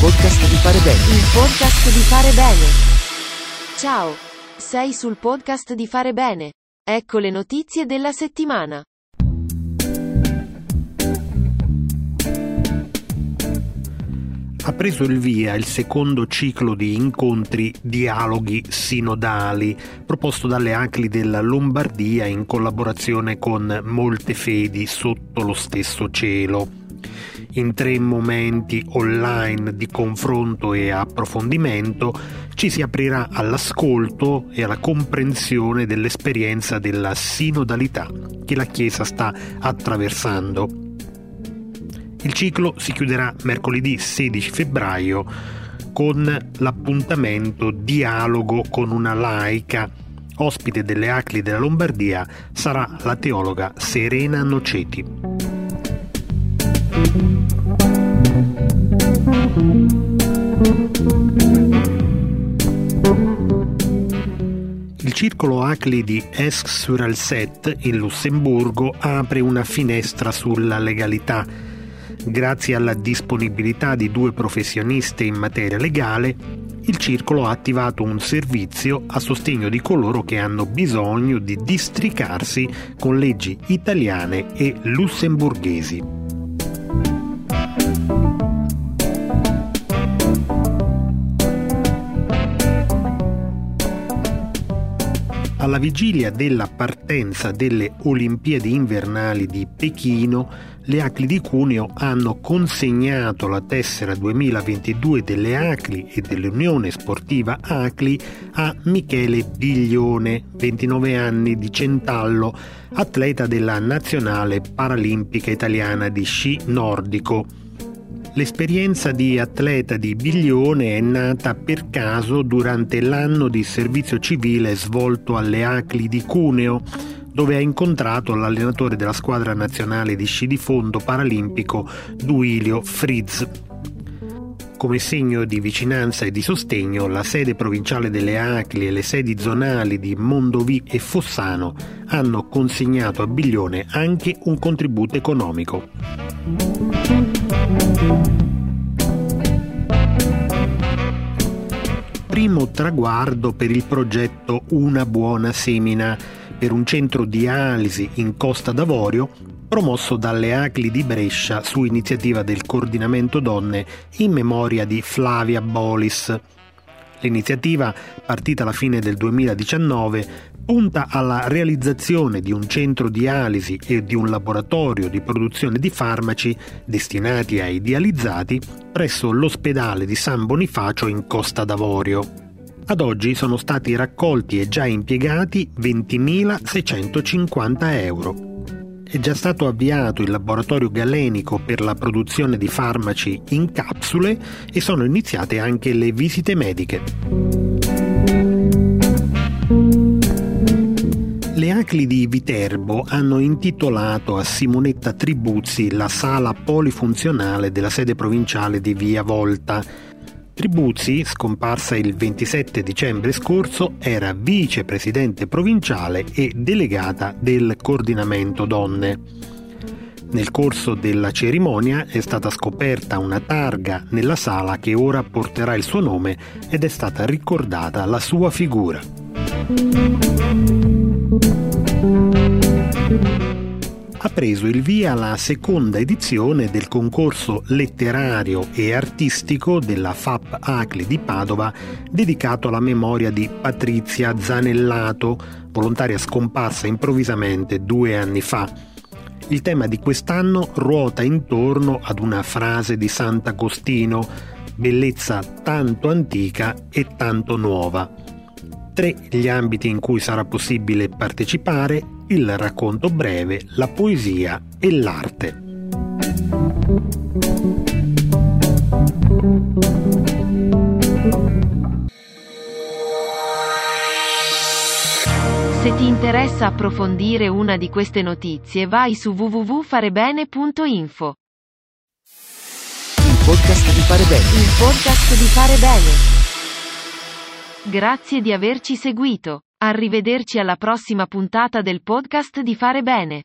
podcast di fare bene. Il podcast di fare bene. Ciao. Sei sul podcast di fare bene. Ecco le notizie della settimana. ha preso il via il secondo ciclo di incontri dialoghi sinodali proposto dalle ACLI della Lombardia in collaborazione con molte fedi sotto lo stesso cielo. In tre momenti online di confronto e approfondimento ci si aprirà all'ascolto e alla comprensione dell'esperienza della sinodalità che la Chiesa sta attraversando il ciclo si chiuderà mercoledì 16 febbraio con l'appuntamento Dialogo con una laica. Ospite delle ACLI della Lombardia sarà la teologa Serena Noceti. Il circolo ACLI di Esch-sur-Alzette in Lussemburgo apre una finestra sulla legalità Grazie alla disponibilità di due professioniste in materia legale, il circolo ha attivato un servizio a sostegno di coloro che hanno bisogno di districarsi con leggi italiane e lussemburghesi. Alla vigilia della partenza delle Olimpiadi invernali di Pechino, le ACLI di Cuneo hanno consegnato la tessera 2022 delle ACLI e dell'Unione Sportiva ACLI a Michele Biglione, 29 anni di Centallo, atleta della Nazionale Paralimpica Italiana di sci nordico. L'esperienza di atleta di Biglione è nata per caso durante l'anno di servizio civile svolto alle ACLI di Cuneo dove ha incontrato l'allenatore della squadra nazionale di sci di fondo paralimpico Duilio Fritz. Come segno di vicinanza e di sostegno, la sede provinciale delle ACLI e le sedi zonali di Mondovì e Fossano hanno consegnato a Biglione anche un contributo economico. Traguardo per il progetto Una buona semina per un centro dialisi in Costa d'Avorio promosso dalle ACLI di Brescia su iniziativa del Coordinamento Donne in memoria di Flavia Bolis. L'iniziativa, partita alla fine del 2019, punta alla realizzazione di un centro dialisi e di un laboratorio di produzione di farmaci destinati ai dializzati presso l'ospedale di San Bonifacio in Costa d'Avorio. Ad oggi sono stati raccolti e già impiegati 20.650 euro. È già stato avviato il laboratorio galenico per la produzione di farmaci in capsule e sono iniziate anche le visite mediche. Le ACLI di Viterbo hanno intitolato a Simonetta Tribuzzi la sala polifunzionale della sede provinciale di Via Volta, Tribuzzi, scomparsa il 27 dicembre scorso, era vicepresidente provinciale e delegata del coordinamento donne. Nel corso della cerimonia è stata scoperta una targa nella sala che ora porterà il suo nome ed è stata ricordata la sua figura preso il via la seconda edizione del concorso letterario e artistico della FAP ACLI di Padova dedicato alla memoria di Patrizia Zanellato, volontaria scomparsa improvvisamente due anni fa. Il tema di quest'anno ruota intorno ad una frase di Sant'Agostino, bellezza tanto antica e tanto nuova. Tre gli ambiti in cui sarà possibile partecipare il racconto breve, la poesia e l'arte. Se ti interessa approfondire una di queste notizie vai su www.farebene.info. Il podcast di fare bene. Il podcast di fare bene. Grazie di averci seguito. Arrivederci alla prossima puntata del podcast di Fare Bene.